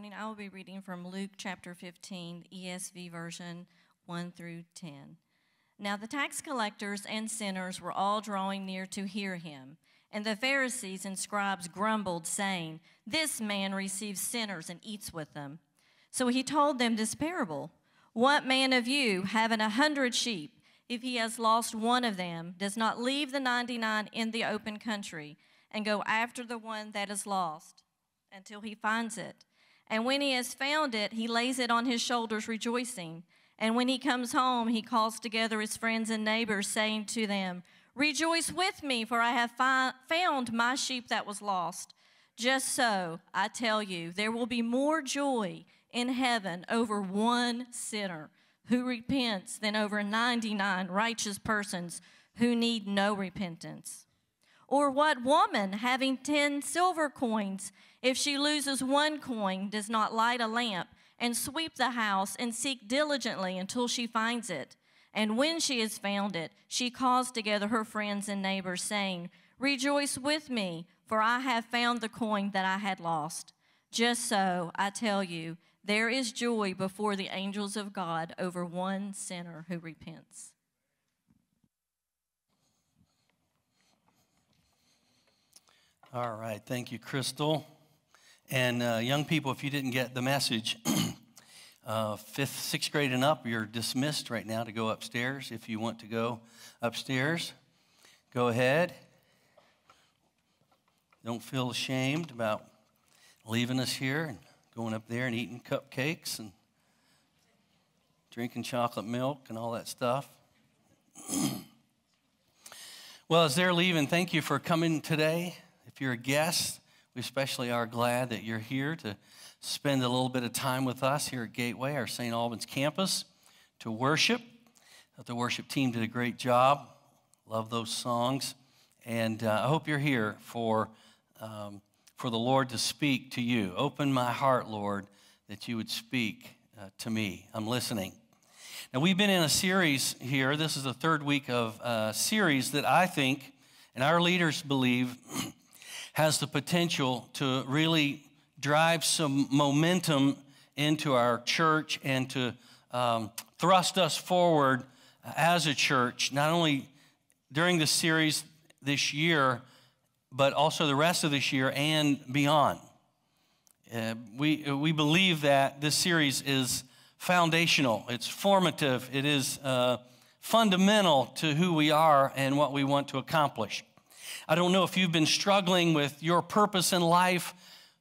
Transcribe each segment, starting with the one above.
Morning. I will be reading from Luke chapter 15, ESV version 1 through 10. Now the tax collectors and sinners were all drawing near to hear him. And the Pharisees and scribes grumbled, saying, This man receives sinners and eats with them. So he told them this parable What man of you, having a hundred sheep, if he has lost one of them, does not leave the 99 in the open country and go after the one that is lost until he finds it? And when he has found it, he lays it on his shoulders, rejoicing. And when he comes home, he calls together his friends and neighbors, saying to them, Rejoice with me, for I have fi- found my sheep that was lost. Just so, I tell you, there will be more joy in heaven over one sinner who repents than over 99 righteous persons who need no repentance. Or what woman, having 10 silver coins, if she loses one coin, does not light a lamp and sweep the house and seek diligently until she finds it? And when she has found it, she calls together her friends and neighbors, saying, Rejoice with me, for I have found the coin that I had lost. Just so, I tell you, there is joy before the angels of God over one sinner who repents. All right. Thank you, Crystal. And uh, young people, if you didn't get the message, uh, fifth, sixth grade and up, you're dismissed right now to go upstairs. If you want to go upstairs, go ahead. Don't feel ashamed about leaving us here and going up there and eating cupcakes and drinking chocolate milk and all that stuff. well, as they're leaving, thank you for coming today. If you're a guest, we especially are glad that you're here to spend a little bit of time with us here at Gateway, our St. Albans campus, to worship. The worship team did a great job. Love those songs. And uh, I hope you're here for, um, for the Lord to speak to you. Open my heart, Lord, that you would speak uh, to me. I'm listening. Now, we've been in a series here. This is the third week of a series that I think, and our leaders believe, has the potential to really drive some momentum into our church and to um, thrust us forward as a church, not only during the series this year, but also the rest of this year and beyond. Uh, we, we believe that this series is foundational, it's formative, it is uh, fundamental to who we are and what we want to accomplish. I don't know if you've been struggling with your purpose in life,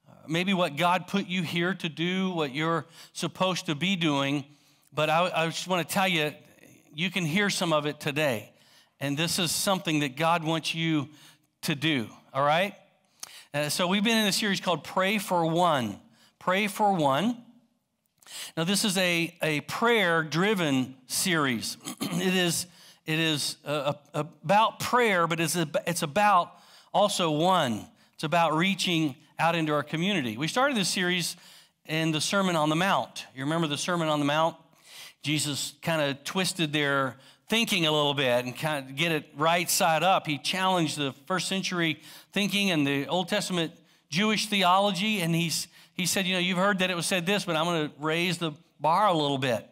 uh, maybe what God put you here to do, what you're supposed to be doing, but I, I just want to tell you, you can hear some of it today. And this is something that God wants you to do, all right? Uh, so we've been in a series called Pray for One. Pray for One. Now, this is a, a prayer driven series. it is it is uh, about prayer, but it's, it's about also one. It's about reaching out into our community. We started this series in the Sermon on the Mount. You remember the Sermon on the Mount? Jesus kind of twisted their thinking a little bit and kind of get it right side up. He challenged the first century thinking and the Old Testament Jewish theology, and he's, he said, You know, you've heard that it was said this, but I'm going to raise the bar a little bit.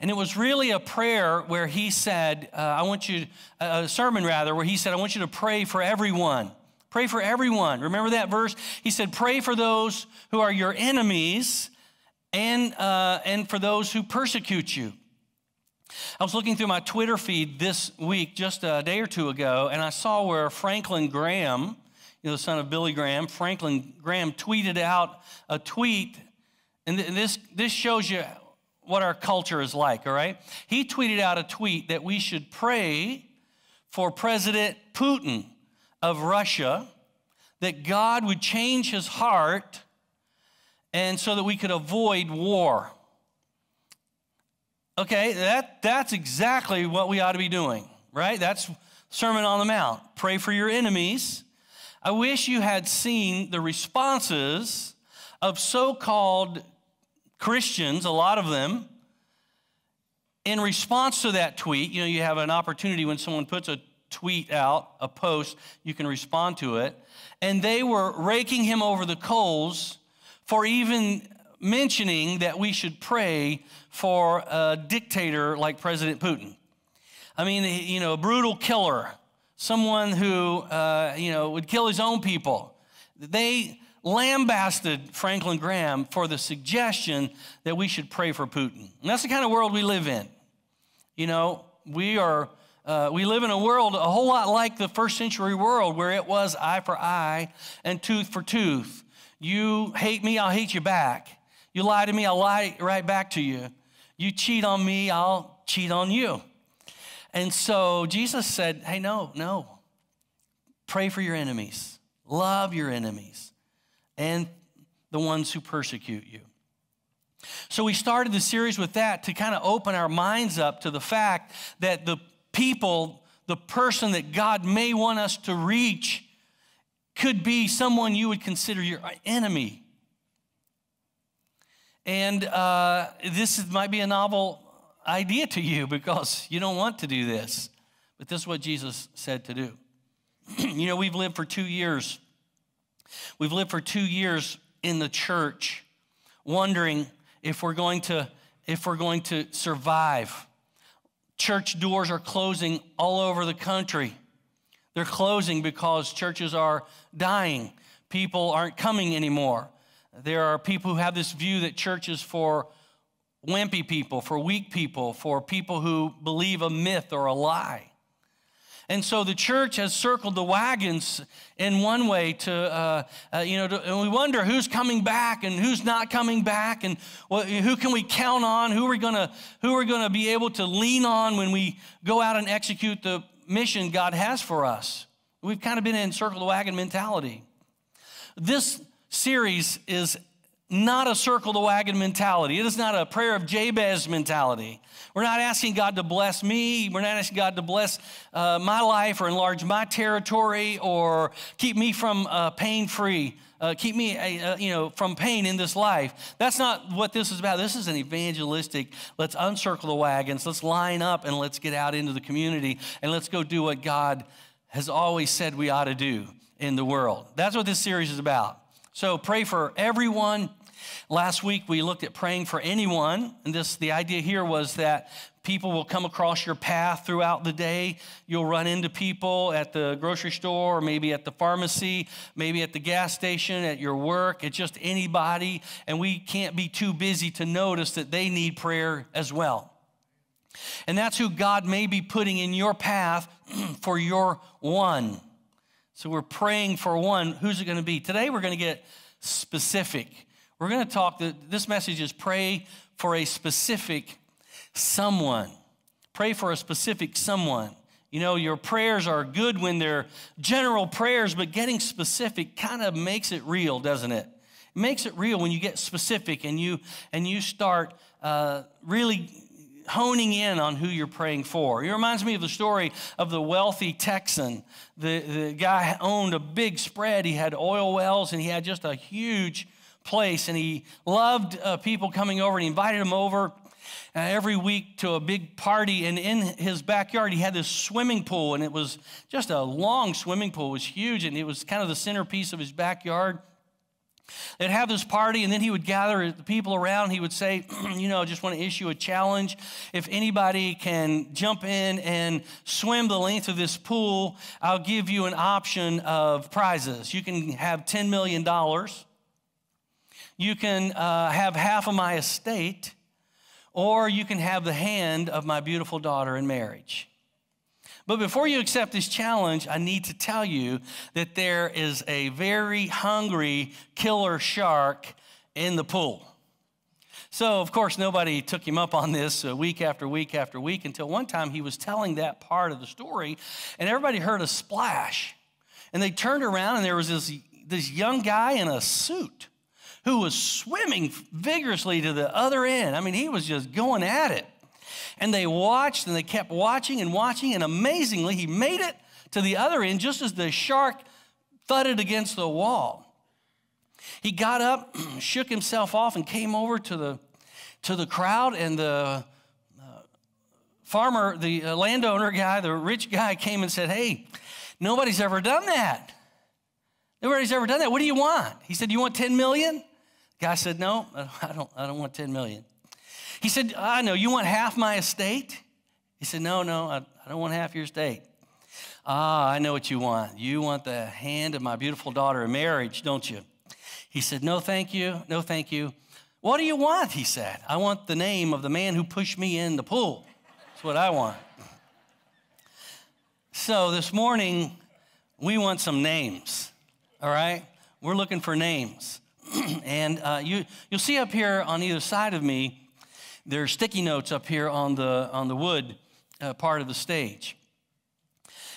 And it was really a prayer where he said, uh, I want you, a sermon rather, where he said, I want you to pray for everyone. Pray for everyone. Remember that verse? He said, Pray for those who are your enemies and, uh, and for those who persecute you. I was looking through my Twitter feed this week, just a day or two ago, and I saw where Franklin Graham, you know, the son of Billy Graham, Franklin Graham tweeted out a tweet, and this, this shows you what our culture is like, all right? He tweeted out a tweet that we should pray for President Putin of Russia, that God would change his heart and so that we could avoid war. Okay, that, that's exactly what we ought to be doing, right? That's Sermon on the Mount. Pray for your enemies. I wish you had seen the responses of so called Christians, a lot of them, in response to that tweet, you know, you have an opportunity when someone puts a tweet out, a post, you can respond to it. And they were raking him over the coals for even mentioning that we should pray for a dictator like President Putin. I mean, you know, a brutal killer, someone who, uh, you know, would kill his own people. They lambasted Franklin Graham for the suggestion that we should pray for Putin. And that's the kind of world we live in. You know, we are. Uh, we live in a world a whole lot like the first century world where it was eye for eye and tooth for tooth. You hate me, I'll hate you back. You lie to me, I'll lie right back to you. You cheat on me, I'll cheat on you. And so Jesus said, Hey, no, no. Pray for your enemies, love your enemies, and the ones who persecute you. So we started the series with that to kind of open our minds up to the fact that the people, the person that God may want us to reach, could be someone you would consider your enemy. And uh, this might be a novel idea to you because you don't want to do this. But this is what Jesus said to do. you know, we've lived for two years. We've lived for two years in the church wondering if we're going to if we're going to survive. Church doors are closing all over the country. They're closing because churches are dying. People aren't coming anymore. There are people who have this view that church is for wimpy people, for weak people, for people who believe a myth or a lie. And so the church has circled the wagons in one way to, uh, uh, you know, to, and we wonder who's coming back and who's not coming back, and well, who can we count on? Who are we gonna, who are gonna be able to lean on when we go out and execute the mission God has for us? We've kind of been in circle the wagon mentality. This series is not a circle the wagon mentality. It is not a prayer of Jabez mentality. We're not asking God to bless me. We're not asking God to bless uh, my life or enlarge my territory or keep me from uh, pain free. Uh, keep me, uh, you know, from pain in this life. That's not what this is about. This is an evangelistic. Let's uncircle the wagons. Let's line up and let's get out into the community and let's go do what God has always said we ought to do in the world. That's what this series is about. So pray for everyone. Last week we looked at praying for anyone, and this the idea here was that people will come across your path throughout the day. You'll run into people at the grocery store, or maybe at the pharmacy, maybe at the gas station, at your work, it's just anybody, and we can't be too busy to notice that they need prayer as well. And that's who God may be putting in your path for your one. So we're praying for one. Who's it going to be? Today we're going to get specific. We're going to talk, that this message is pray for a specific someone. Pray for a specific someone. You know, your prayers are good when they're general prayers, but getting specific kind of makes it real, doesn't it? It makes it real when you get specific and you and you start uh, really honing in on who you're praying for. It reminds me of the story of the wealthy Texan. The, the guy owned a big spread. He had oil wells and he had just a huge place. And he loved uh, people coming over and he invited them over uh, every week to a big party. And in his backyard, he had this swimming pool. And it was just a long swimming pool. It was huge. And it was kind of the centerpiece of his backyard. They'd have this party, and then he would gather the people around. He would say, You know, I just want to issue a challenge. If anybody can jump in and swim the length of this pool, I'll give you an option of prizes. You can have $10 million, you can uh, have half of my estate, or you can have the hand of my beautiful daughter in marriage. But before you accept this challenge, I need to tell you that there is a very hungry killer shark in the pool. So, of course, nobody took him up on this uh, week after week after week until one time he was telling that part of the story, and everybody heard a splash. And they turned around, and there was this, this young guy in a suit who was swimming vigorously to the other end. I mean, he was just going at it. And they watched and they kept watching and watching, and amazingly, he made it to the other end just as the shark thudded against the wall. He got up, shook himself off, and came over to the, to the crowd, and the uh, farmer, the uh, landowner guy, the rich guy came and said, Hey, nobody's ever done that. Nobody's ever done that. What do you want? He said, You want 10 million? Guy said, No, I don't, I don't want 10 million. He said, I know, you want half my estate? He said, No, no, I, I don't want half your estate. Ah, I know what you want. You want the hand of my beautiful daughter in marriage, don't you? He said, No, thank you. No, thank you. What do you want? He said. I want the name of the man who pushed me in the pool. That's what I want. So this morning, we want some names, all right? We're looking for names. and uh, you, you'll see up here on either side of me, there's sticky notes up here on the, on the wood uh, part of the stage.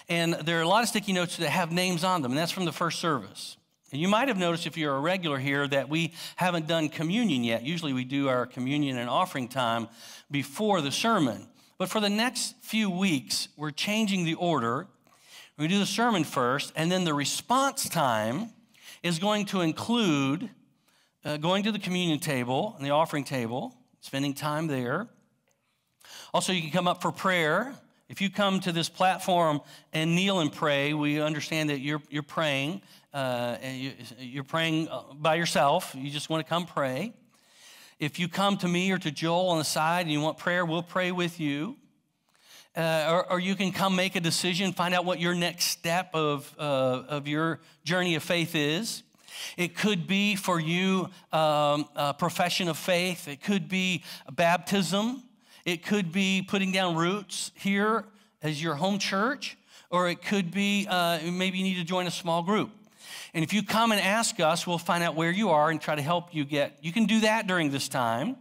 And there are a lot of sticky notes that have names on them, and that's from the first service. And you might have noticed if you're a regular here that we haven't done communion yet. Usually we do our communion and offering time before the sermon. But for the next few weeks, we're changing the order. We do the sermon first, and then the response time is going to include uh, going to the communion table and the offering table, spending time there. Also, you can come up for prayer. If you come to this platform and kneel and pray, we understand that you're, you're praying. Uh, you, are praying uh, by yourself. You just want to come pray. If you come to me or to Joel on the side and you want prayer, we'll pray with you. Uh, or, or, you can come make a decision, find out what your next step of, uh, of your journey of faith is. It could be for you um, a profession of faith. It could be baptism. It could be putting down roots here as your home church. Or it could be uh, maybe you need to join a small group. And if you come and ask us, we'll find out where you are and try to help you get. You can do that during this time.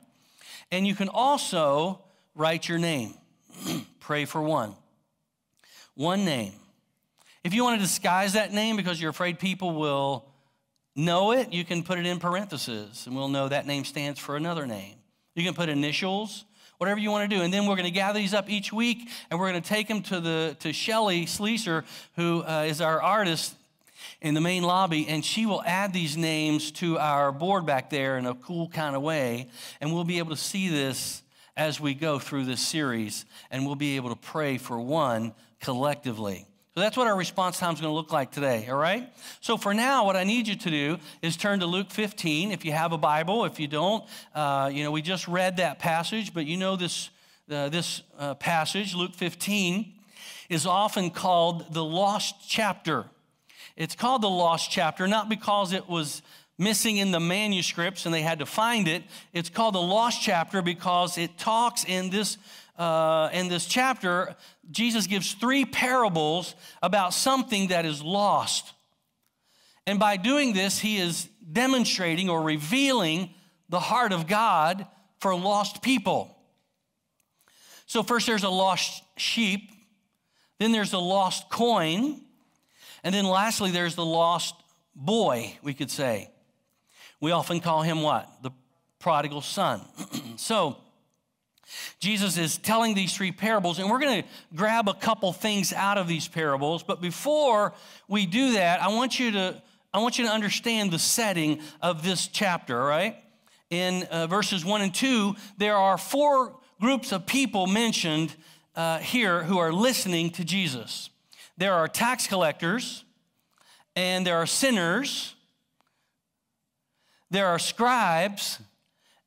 And you can also write your name. Pray for one. One name. If you want to disguise that name because you're afraid people will know it, you can put it in parentheses and we'll know that name stands for another name. You can put initials, whatever you want to do. And then we're going to gather these up each week and we're going to take them to, the, to Shelly Sleeser, who uh, is our artist in the main lobby, and she will add these names to our board back there in a cool kind of way. And we'll be able to see this as we go through this series, and we'll be able to pray for one collectively. So that's what our response time is going to look like today, all right? So for now, what I need you to do is turn to Luke 15 if you have a Bible. If you don't, uh, you know, we just read that passage, but you know this, uh, this uh, passage, Luke 15, is often called the lost chapter. It's called the lost chapter, not because it was missing in the manuscripts and they had to find it. It's called the lost chapter because it talks in this uh, in this chapter, Jesus gives three parables about something that is lost. And by doing this, he is demonstrating or revealing the heart of God for lost people. So, first there's a lost sheep, then there's a lost coin, and then lastly, there's the lost boy, we could say. We often call him what? The prodigal son. so, Jesus is telling these three parables, and we're going to grab a couple things out of these parables. But before we do that, I want you to, I want you to understand the setting of this chapter, right? In uh, verses 1 and 2, there are four groups of people mentioned uh, here who are listening to Jesus. There are tax collectors, and there are sinners, there are scribes,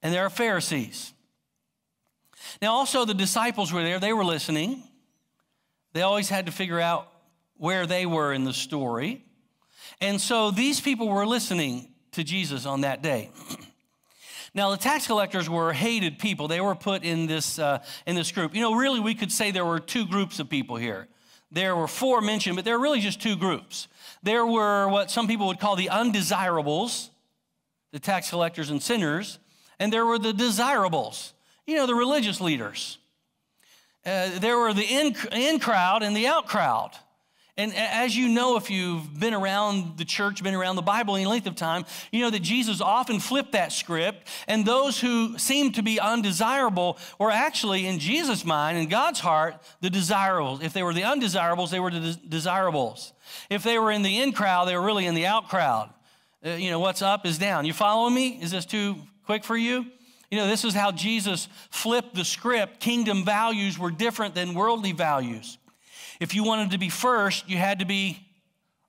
and there are Pharisees. Now, also, the disciples were there, they were listening. They always had to figure out where they were in the story. And so these people were listening to Jesus on that day. now, the tax collectors were hated people. They were put in this, uh, in this group. You know, really, we could say there were two groups of people here. There were four mentioned, but there were really just two groups. There were what some people would call the undesirables, the tax collectors and sinners, and there were the desirables, you know, the religious leaders. Uh, there were the in, in crowd and the out crowd. And as you know, if you've been around the church, been around the Bible any length of time, you know that Jesus often flipped that script, and those who seemed to be undesirable were actually, in Jesus' mind, in God's heart, the desirables. If they were the undesirables, they were the desirables. If they were in the in crowd, they were really in the out crowd. Uh, you know, what's up is down. You following me? Is this too quick for you? You know, this is how Jesus flipped the script. Kingdom values were different than worldly values. If you wanted to be first, you had to be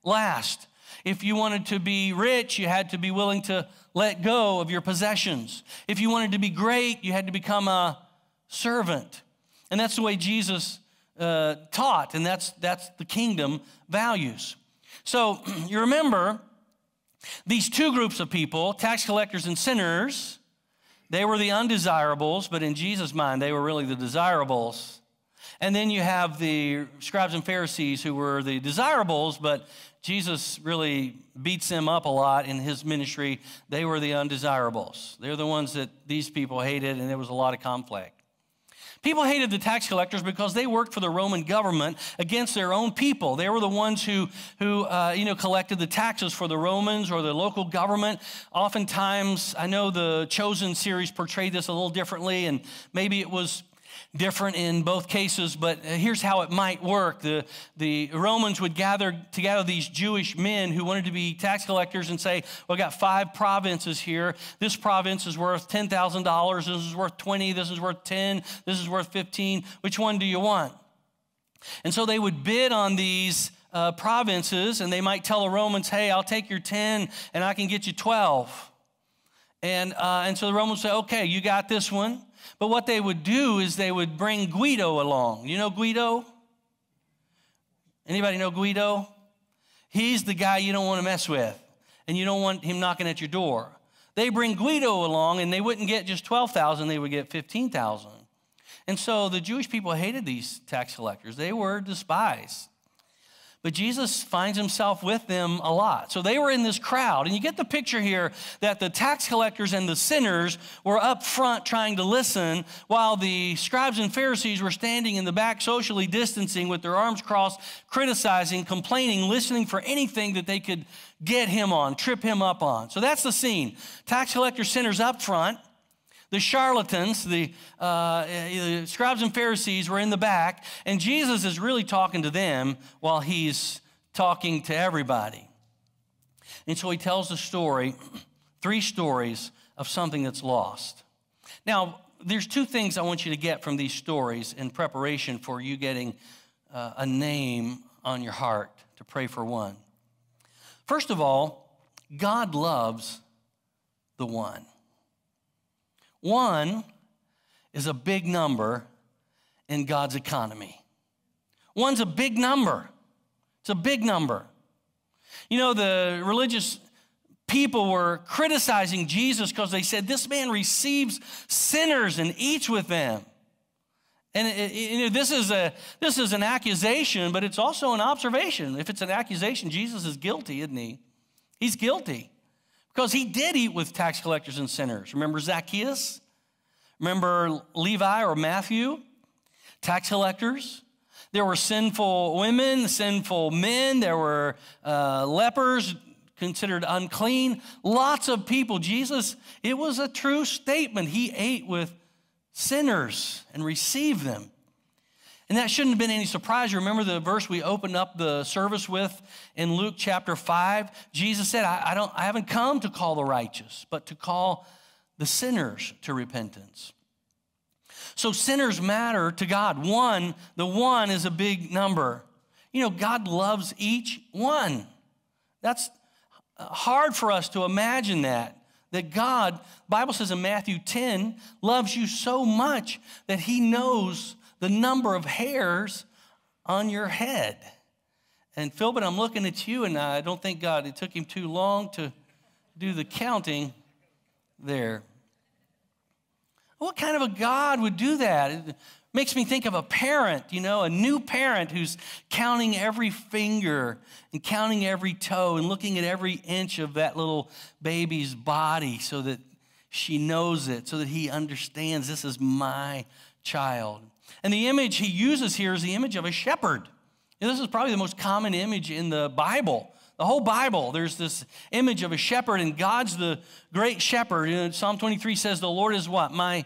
last. If you wanted to be rich, you had to be willing to let go of your possessions. If you wanted to be great, you had to become a servant. And that's the way Jesus uh, taught, and that's, that's the kingdom values. So you remember these two groups of people, tax collectors and sinners, they were the undesirables, but in Jesus' mind, they were really the desirables. And then you have the scribes and Pharisees who were the desirables, but Jesus really beats them up a lot in his ministry. They were the undesirables. They're the ones that these people hated, and there was a lot of conflict. People hated the tax collectors because they worked for the Roman government against their own people. They were the ones who, who uh, you know, collected the taxes for the Romans or the local government. Oftentimes, I know the Chosen series portrayed this a little differently, and maybe it was different in both cases, but here's how it might work. The, the Romans would gather together these Jewish men who wanted to be tax collectors and say, well, I got five provinces here. This province is worth $10,000. This is worth 20. This is worth 10. This is worth 15. Which one do you want? And so they would bid on these uh, provinces, and they might tell the Romans, hey, I'll take your 10 and I can get you 12. And, uh, and so the Romans say, okay, you got this one. But what they would do is they would bring Guido along. You know Guido? Anybody know Guido? He's the guy you don't want to mess with, and you don't want him knocking at your door. They bring Guido along, and they wouldn't get just 12,000, they would get 15,000. And so the Jewish people hated these tax collectors. They were despised. But Jesus finds himself with them a lot. So they were in this crowd. And you get the picture here that the tax collectors and the sinners were up front trying to listen, while the scribes and Pharisees were standing in the back, socially distancing with their arms crossed, criticizing, complaining, listening for anything that they could get him on, trip him up on. So that's the scene. Tax collectors, sinners up front the charlatans, the, uh, the scribes and Pharisees were in the back, and Jesus is really talking to them while he's talking to everybody. And so he tells the story, three stories of something that's lost. Now, there's two things I want you to get from these stories in preparation for you getting uh, a name on your heart to pray for one. First of all, God loves the one. One is a big number in God's economy. One's a big number. It's a big number. You know, the religious people were criticizing Jesus because they said, This man receives sinners and eats with them. And you know, this, is a, this is an accusation, but it's also an observation. If it's an accusation, Jesus is guilty, isn't he? He's guilty. Because he did eat with tax collectors and sinners. Remember Zacchaeus? Remember Levi or Matthew? Tax collectors. There were sinful women, sinful men, there were uh, lepers considered unclean. Lots of people. Jesus, it was a true statement. He ate with sinners and received them. And that shouldn't have been any surprise. You remember the verse we opened up the service with in Luke chapter 5? Jesus said, I, I, don't, I haven't come to call the righteous, but to call the sinners to repentance. So sinners matter to God. One, the one is a big number. You know, God loves each one. That's hard for us to imagine that. That God, Bible says in Matthew 10, loves you so much that he knows the number of hairs on your head. And Philbin, I'm looking at you, and I don't think God, it took him too long to do the counting there. What kind of a God would do that? It makes me think of a parent, you know, a new parent who's counting every finger and counting every toe and looking at every inch of that little baby's body so that she knows it, so that he understands this is my child. And the image he uses here is the image of a shepherd. And this is probably the most common image in the Bible. The whole Bible, there's this image of a shepherd, and God's the great shepherd. Psalm 23 says, The Lord is what? My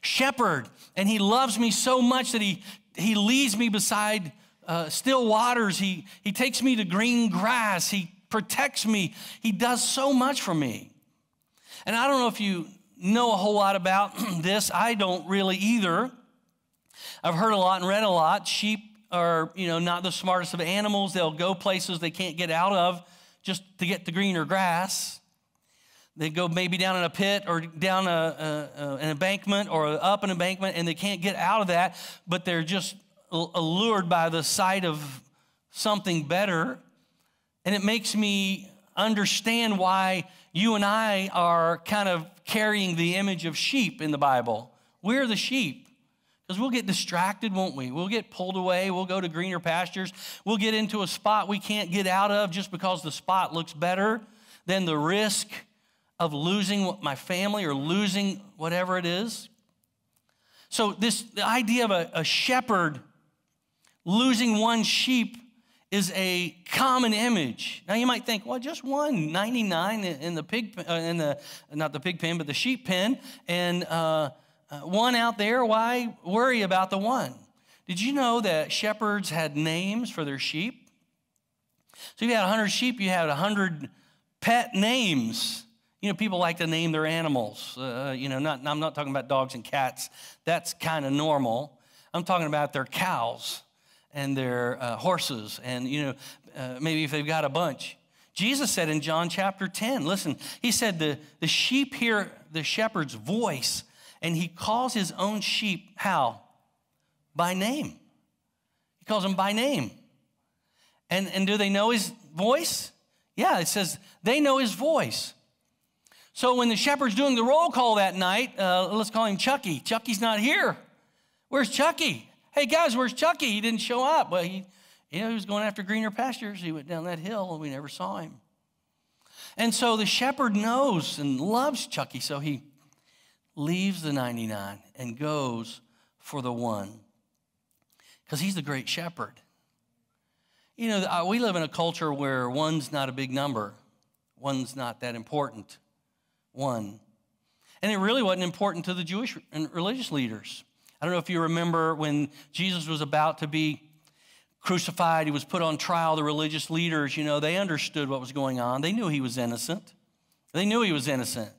shepherd. And he loves me so much that he, he leads me beside uh, still waters. He, he takes me to green grass. He protects me. He does so much for me. And I don't know if you know a whole lot about this. I don't really either. I've heard a lot and read a lot. Sheep are, you know, not the smartest of animals. They'll go places they can't get out of just to get the greener grass. They go maybe down in a pit or down a, a, a, an embankment or up an embankment and they can't get out of that, but they're just allured by the sight of something better. And it makes me understand why you and I are kind of carrying the image of sheep in the Bible. We're the sheep. Because we'll get distracted, won't we? We'll get pulled away. We'll go to greener pastures. We'll get into a spot we can't get out of just because the spot looks better than the risk of losing my family or losing whatever it is. So, this the idea of a, a shepherd losing one sheep is a common image. Now you might think, well, just one 99 in the pig, uh, in the not the pig pen, but the sheep pen, and uh, uh, one out there. Why worry about the one? Did you know that shepherds had names for their sheep? So if you had 100 sheep, you had 100 pet names. You know, people like to name their animals. Uh, you know, not, I'm not talking about dogs and cats. That's kind of normal. I'm talking about their cows and their uh, horses, and you know, uh, maybe if they've got a bunch. Jesus said in John chapter 10, listen, he said, the, the sheep hear the shepherd's voice, and he calls his own sheep how? By name. He calls them by name. And, and do they know his voice? Yeah, it says they know his voice. So when the shepherd's doing the roll call that night, uh, let's call him Chucky. Chucky's not here. Where's Chucky? Hey guys, where's Chucky? He didn't show up. Well, he, you know, he was going after greener pastures. He went down that hill and we never saw him. And so the shepherd knows and loves Chucky, so he leaves the 99 and goes for the one because he's the great shepherd. You know, we live in a culture where one's not a big number, one's not that important. One. And it really wasn't important to the Jewish and religious leaders. I don't know if you remember when Jesus was about to be crucified, he was put on trial. The religious leaders, you know, they understood what was going on. They knew he was innocent. They knew he was innocent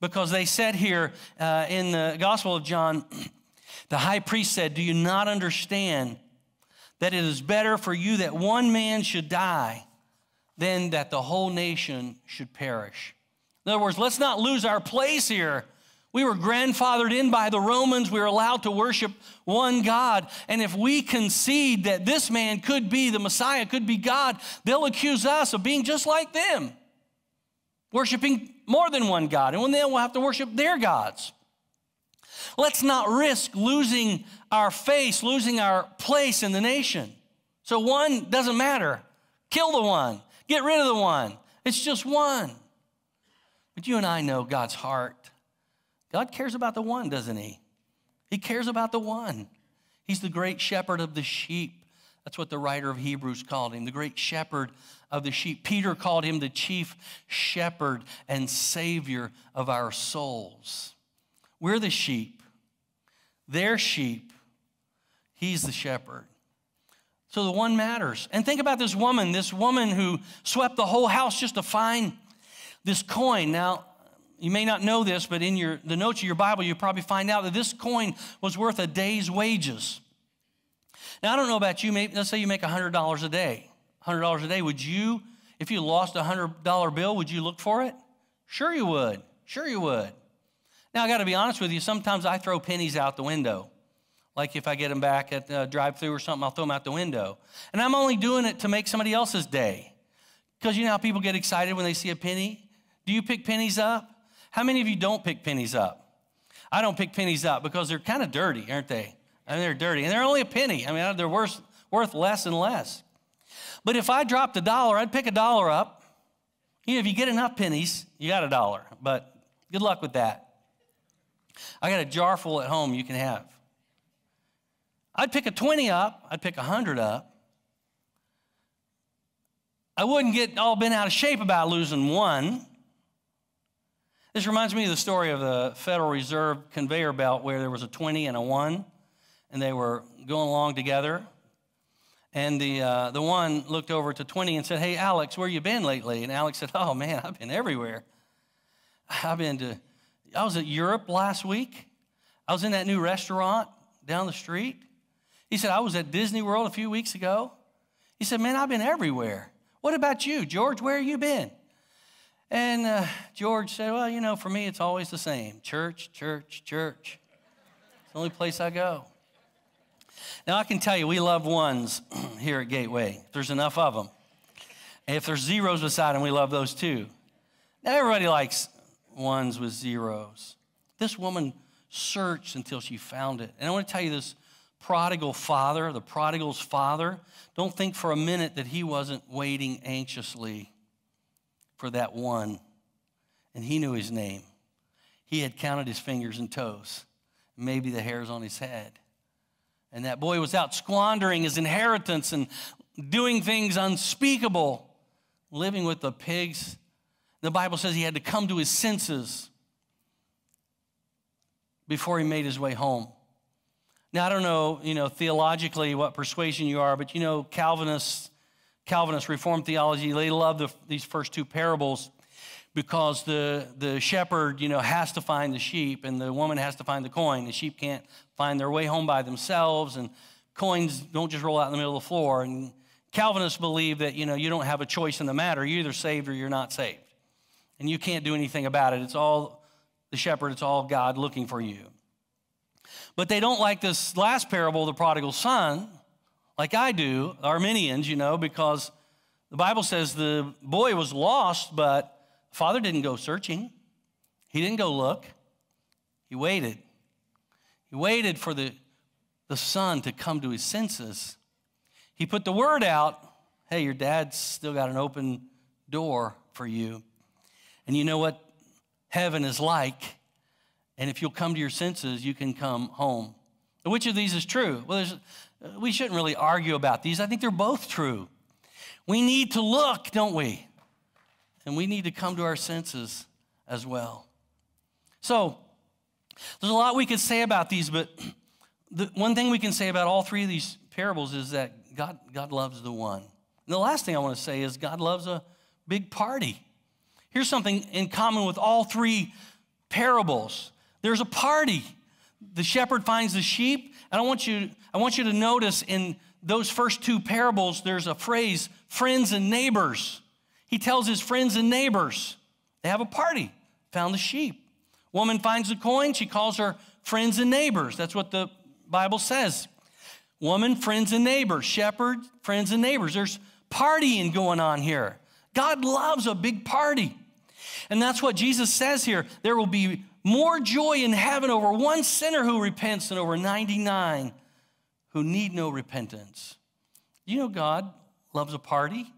because they said here uh, in the Gospel of John, the high priest said, Do you not understand that it is better for you that one man should die than that the whole nation should perish? In other words, let's not lose our place here we were grandfathered in by the Romans. We were allowed to worship one God. And if we concede that this man could be the Messiah, could be God, they'll accuse us of being just like them, worshiping more than one God. And then we'll have to worship their gods. Let's not risk losing our face, losing our place in the nation. So one doesn't matter. Kill the one, get rid of the one. It's just one. But you and I know God's heart. God cares about the one, doesn't He? He cares about the one. He's the great shepherd of the sheep. That's what the writer of Hebrews called him, the great shepherd of the sheep. Peter called him the chief shepherd and savior of our souls. We're the sheep, they're sheep. He's the shepherd. So the one matters. And think about this woman, this woman who swept the whole house just to find this coin. Now, you may not know this, but in your, the notes of your Bible, you probably find out that this coin was worth a day's wages. Now, I don't know about you. Maybe, let's say you make $100 a day. $100 a day. Would you, if you lost a $100 bill, would you look for it? Sure, you would. Sure, you would. Now, I got to be honest with you. Sometimes I throw pennies out the window. Like if I get them back at the drive through or something, I'll throw them out the window. And I'm only doing it to make somebody else's day. Because you know how people get excited when they see a penny? Do you pick pennies up? How many of you don't pick pennies up? I don't pick pennies up because they're kind of dirty, aren't they? I mean, they're dirty, and they're only a penny. I mean, they're worth, worth less and less. But if I dropped a dollar, I'd pick a dollar up. You know, if you get enough pennies, you got a dollar. But good luck with that. I got a jar full at home you can have. I'd pick a 20 up, I'd pick a 100 up. I wouldn't get all bent out of shape about losing one. This reminds me of the story of the Federal Reserve conveyor belt where there was a 20 and a 1, and they were going along together. And the, uh, the one looked over to 20 and said, Hey, Alex, where you been lately? And Alex said, Oh, man, I've been everywhere. I've been to, I was at Europe last week. I was in that new restaurant down the street. He said, I was at Disney World a few weeks ago. He said, Man, I've been everywhere. What about you, George? Where you been? And uh, George said, Well, you know, for me, it's always the same church, church, church. It's the only place I go. Now, I can tell you, we love ones here at Gateway. There's enough of them. And if there's zeros beside them, we love those too. Now, everybody likes ones with zeros. This woman searched until she found it. And I want to tell you this prodigal father, the prodigal's father, don't think for a minute that he wasn't waiting anxiously for that one. And he knew his name. He had counted his fingers and toes, maybe the hairs on his head. And that boy was out squandering his inheritance and doing things unspeakable, living with the pigs. The Bible says he had to come to his senses before he made his way home. Now, I don't know, you know, theologically what persuasion you are, but you know, Calvinists, Calvinist Reformed theology, they love the, these first two parables because the, the shepherd, you know, has to find the sheep and the woman has to find the coin. The sheep can't find their way home by themselves and coins don't just roll out in the middle of the floor. And Calvinists believe that, you know, you don't have a choice in the matter. You're either saved or you're not saved. And you can't do anything about it. It's all the shepherd, it's all God looking for you. But they don't like this last parable, the prodigal son, like I do, Arminians, you know, because the Bible says the boy was lost, but father didn't go searching. He didn't go look. He waited. He waited for the, the son to come to his senses. He put the word out hey, your dad's still got an open door for you. And you know what heaven is like? And if you'll come to your senses, you can come home. Which of these is true? Well, uh, we shouldn't really argue about these. I think they're both true. We need to look, don't we? And we need to come to our senses as well. So, there's a lot we could say about these, but the one thing we can say about all three of these parables is that God, God loves the one. And the last thing I want to say is God loves a big party. Here's something in common with all three parables there's a party. The shepherd finds the sheep. And I want you, I want you to notice in those first two parables, there's a phrase friends and neighbors. He tells his friends and neighbors, they have a party, found the sheep. Woman finds the coin, she calls her friends and neighbors. That's what the Bible says. Woman, friends and neighbors. Shepherd, friends and neighbors. There's partying going on here. God loves a big party. And that's what Jesus says here. There will be more joy in heaven over one sinner who repents than over 99 who need no repentance. You know, God loves a party.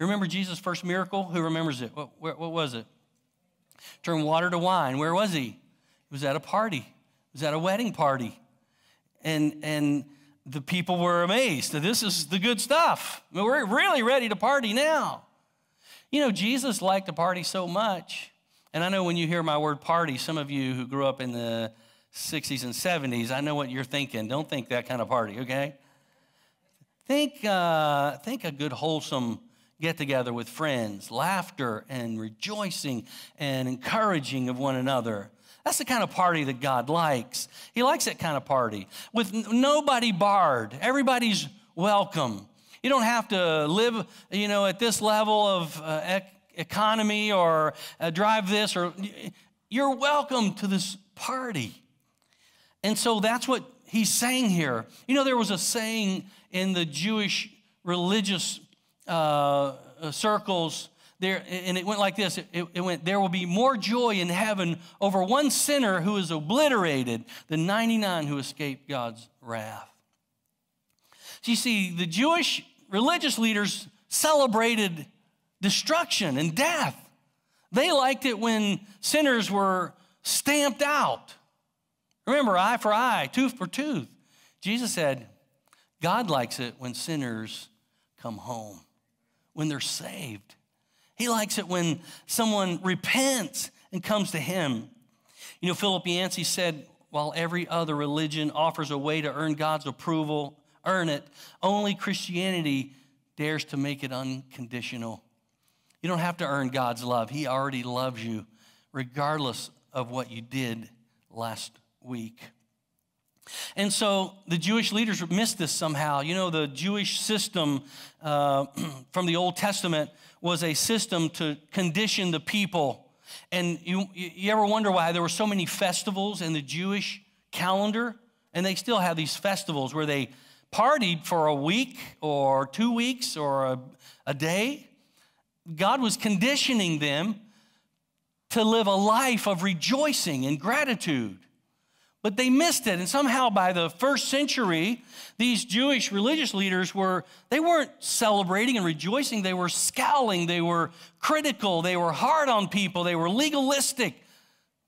Remember Jesus' first miracle? Who remembers it? What, what, what was it? Turn water to wine. Where was he? He was at a party. He was at a wedding party. And, and the people were amazed. This is the good stuff. I mean, we're really ready to party now. You know, Jesus liked to party so much and I know when you hear my word party, some of you who grew up in the 60s and 70s, I know what you're thinking. Don't think that kind of party, okay? Think, uh, think a good, wholesome get together with friends, laughter and rejoicing and encouraging of one another. That's the kind of party that God likes. He likes that kind of party with nobody barred, everybody's welcome. You don't have to live, you know, at this level of uh, economy or uh, drive this or you're welcome to this party. And so that's what he's saying here. You know, there was a saying in the Jewish religious uh, uh circles there, and it went like this it, it, went, There will be more joy in heaven over one sinner who is obliterated than 99 who escaped God's wrath. So you see, the Jewish religious leaders celebrated destruction and death. They liked it when sinners were stamped out. Remember, eye for eye, tooth for tooth. Jesus said, God likes it when sinners come home, when they're saved. He likes it when someone repents and comes to Him. You know, Philip Yancey said, while every other religion offers a way to earn God's approval, earn it, only Christianity dares to make it unconditional. You don't have to earn God's love. He already loves you, regardless of what you did last week. And so the Jewish leaders missed this somehow. You know, the Jewish system uh, from the Old Testament was a system to condition the people. And you, you ever wonder why there were so many festivals in the Jewish calendar? And they still have these festivals where they partied for a week or two weeks or a, a day. God was conditioning them to live a life of rejoicing and gratitude. But they missed it. And somehow by the first century, these Jewish religious leaders were, they weren't celebrating and rejoicing. They were scowling. They were critical. They were hard on people. They were legalistic.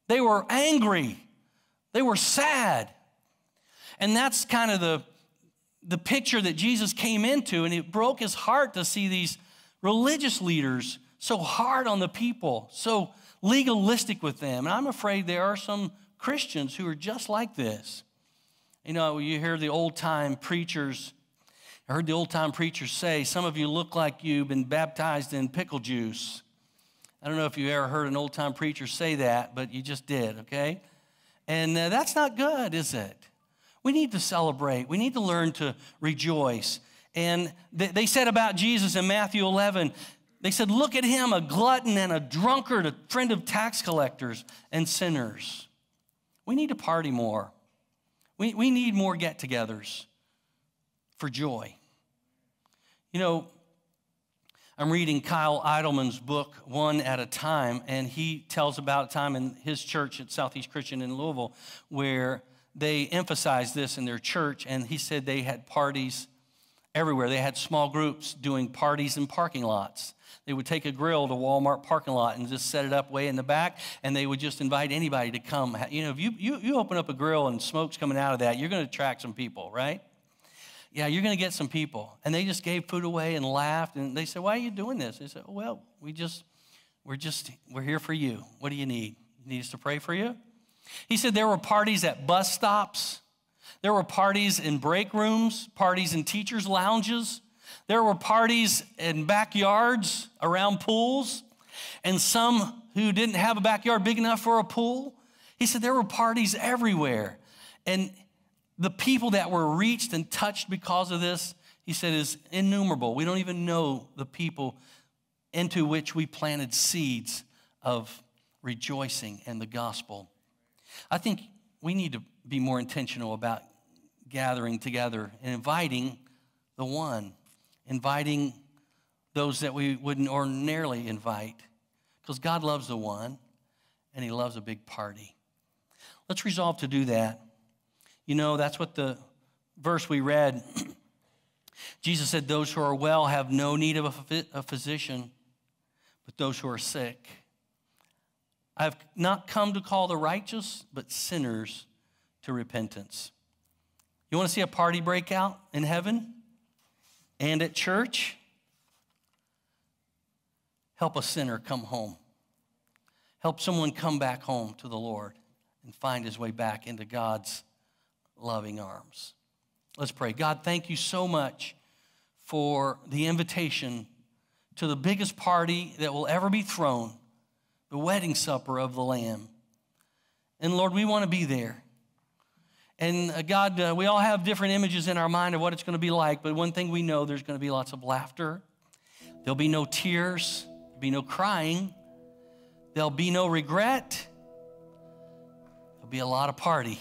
They were angry. They were sad. And that's kind of the, the picture that Jesus came into. And it broke his heart to see these religious leaders so hard on the people, so legalistic with them. And I'm afraid there are some Christians who are just like this. You know, you hear the old time preachers, I heard the old time preachers say, Some of you look like you've been baptized in pickle juice. I don't know if you ever heard an old time preacher say that, but you just did, okay? And uh, that's not good, is it? We need to celebrate, we need to learn to rejoice. And th- they said about Jesus in Matthew 11, they said, Look at him, a glutton and a drunkard, a friend of tax collectors and sinners. We need to party more. We, we need more get togethers for joy. You know, I'm reading Kyle Idleman's book, One at a Time, and he tells about a time in his church at Southeast Christian in Louisville where they emphasized this in their church, and he said they had parties everywhere. They had small groups doing parties in parking lots. They would take a grill to Walmart parking lot and just set it up way in the back, and they would just invite anybody to come. You know, if you, you, you open up a grill and smoke's coming out of that, you're going to attract some people, right? Yeah, you're going to get some people. And they just gave food away and laughed, and they said, Why are you doing this? They said, Well, we just, we're just, we're here for you. What do you need? You need us to pray for you? He said there were parties at bus stops. There were parties in break rooms, parties in teachers' lounges, there were parties in backyards around pools, and some who didn't have a backyard big enough for a pool. He said there were parties everywhere. And the people that were reached and touched because of this, he said, is innumerable. We don't even know the people into which we planted seeds of rejoicing and the gospel. I think we need to be more intentional about gathering together and inviting the one inviting those that we wouldn't ordinarily invite because God loves the one and He loves a big party. Let's resolve to do that. You know, that's what the verse we read. Jesus said, Those who are well have no need of a physician, but those who are sick. I have not come to call the righteous, but sinners to repentance. You want to see a party break out in heaven? and at church, help a sinner come home. Help someone come back home to the Lord and find his way back into God's loving arms. Let's pray. God, thank you so much for the invitation to the biggest party that will ever be thrown, the wedding supper of the Lamb. And Lord, we want to be there. And uh, God, uh, we all have different images in our mind of what it's going to be like, but one thing we know there's going to be lots of laughter. There'll be no tears, there'll be no crying, there'll be no regret. There'll be a lot of party,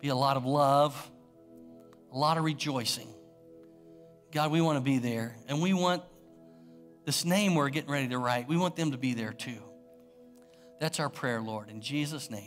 be a lot of love, a lot of rejoicing. God, we want to be there, and we want this name we're getting ready to write, we want them to be there too. That's our prayer, Lord, in Jesus' name.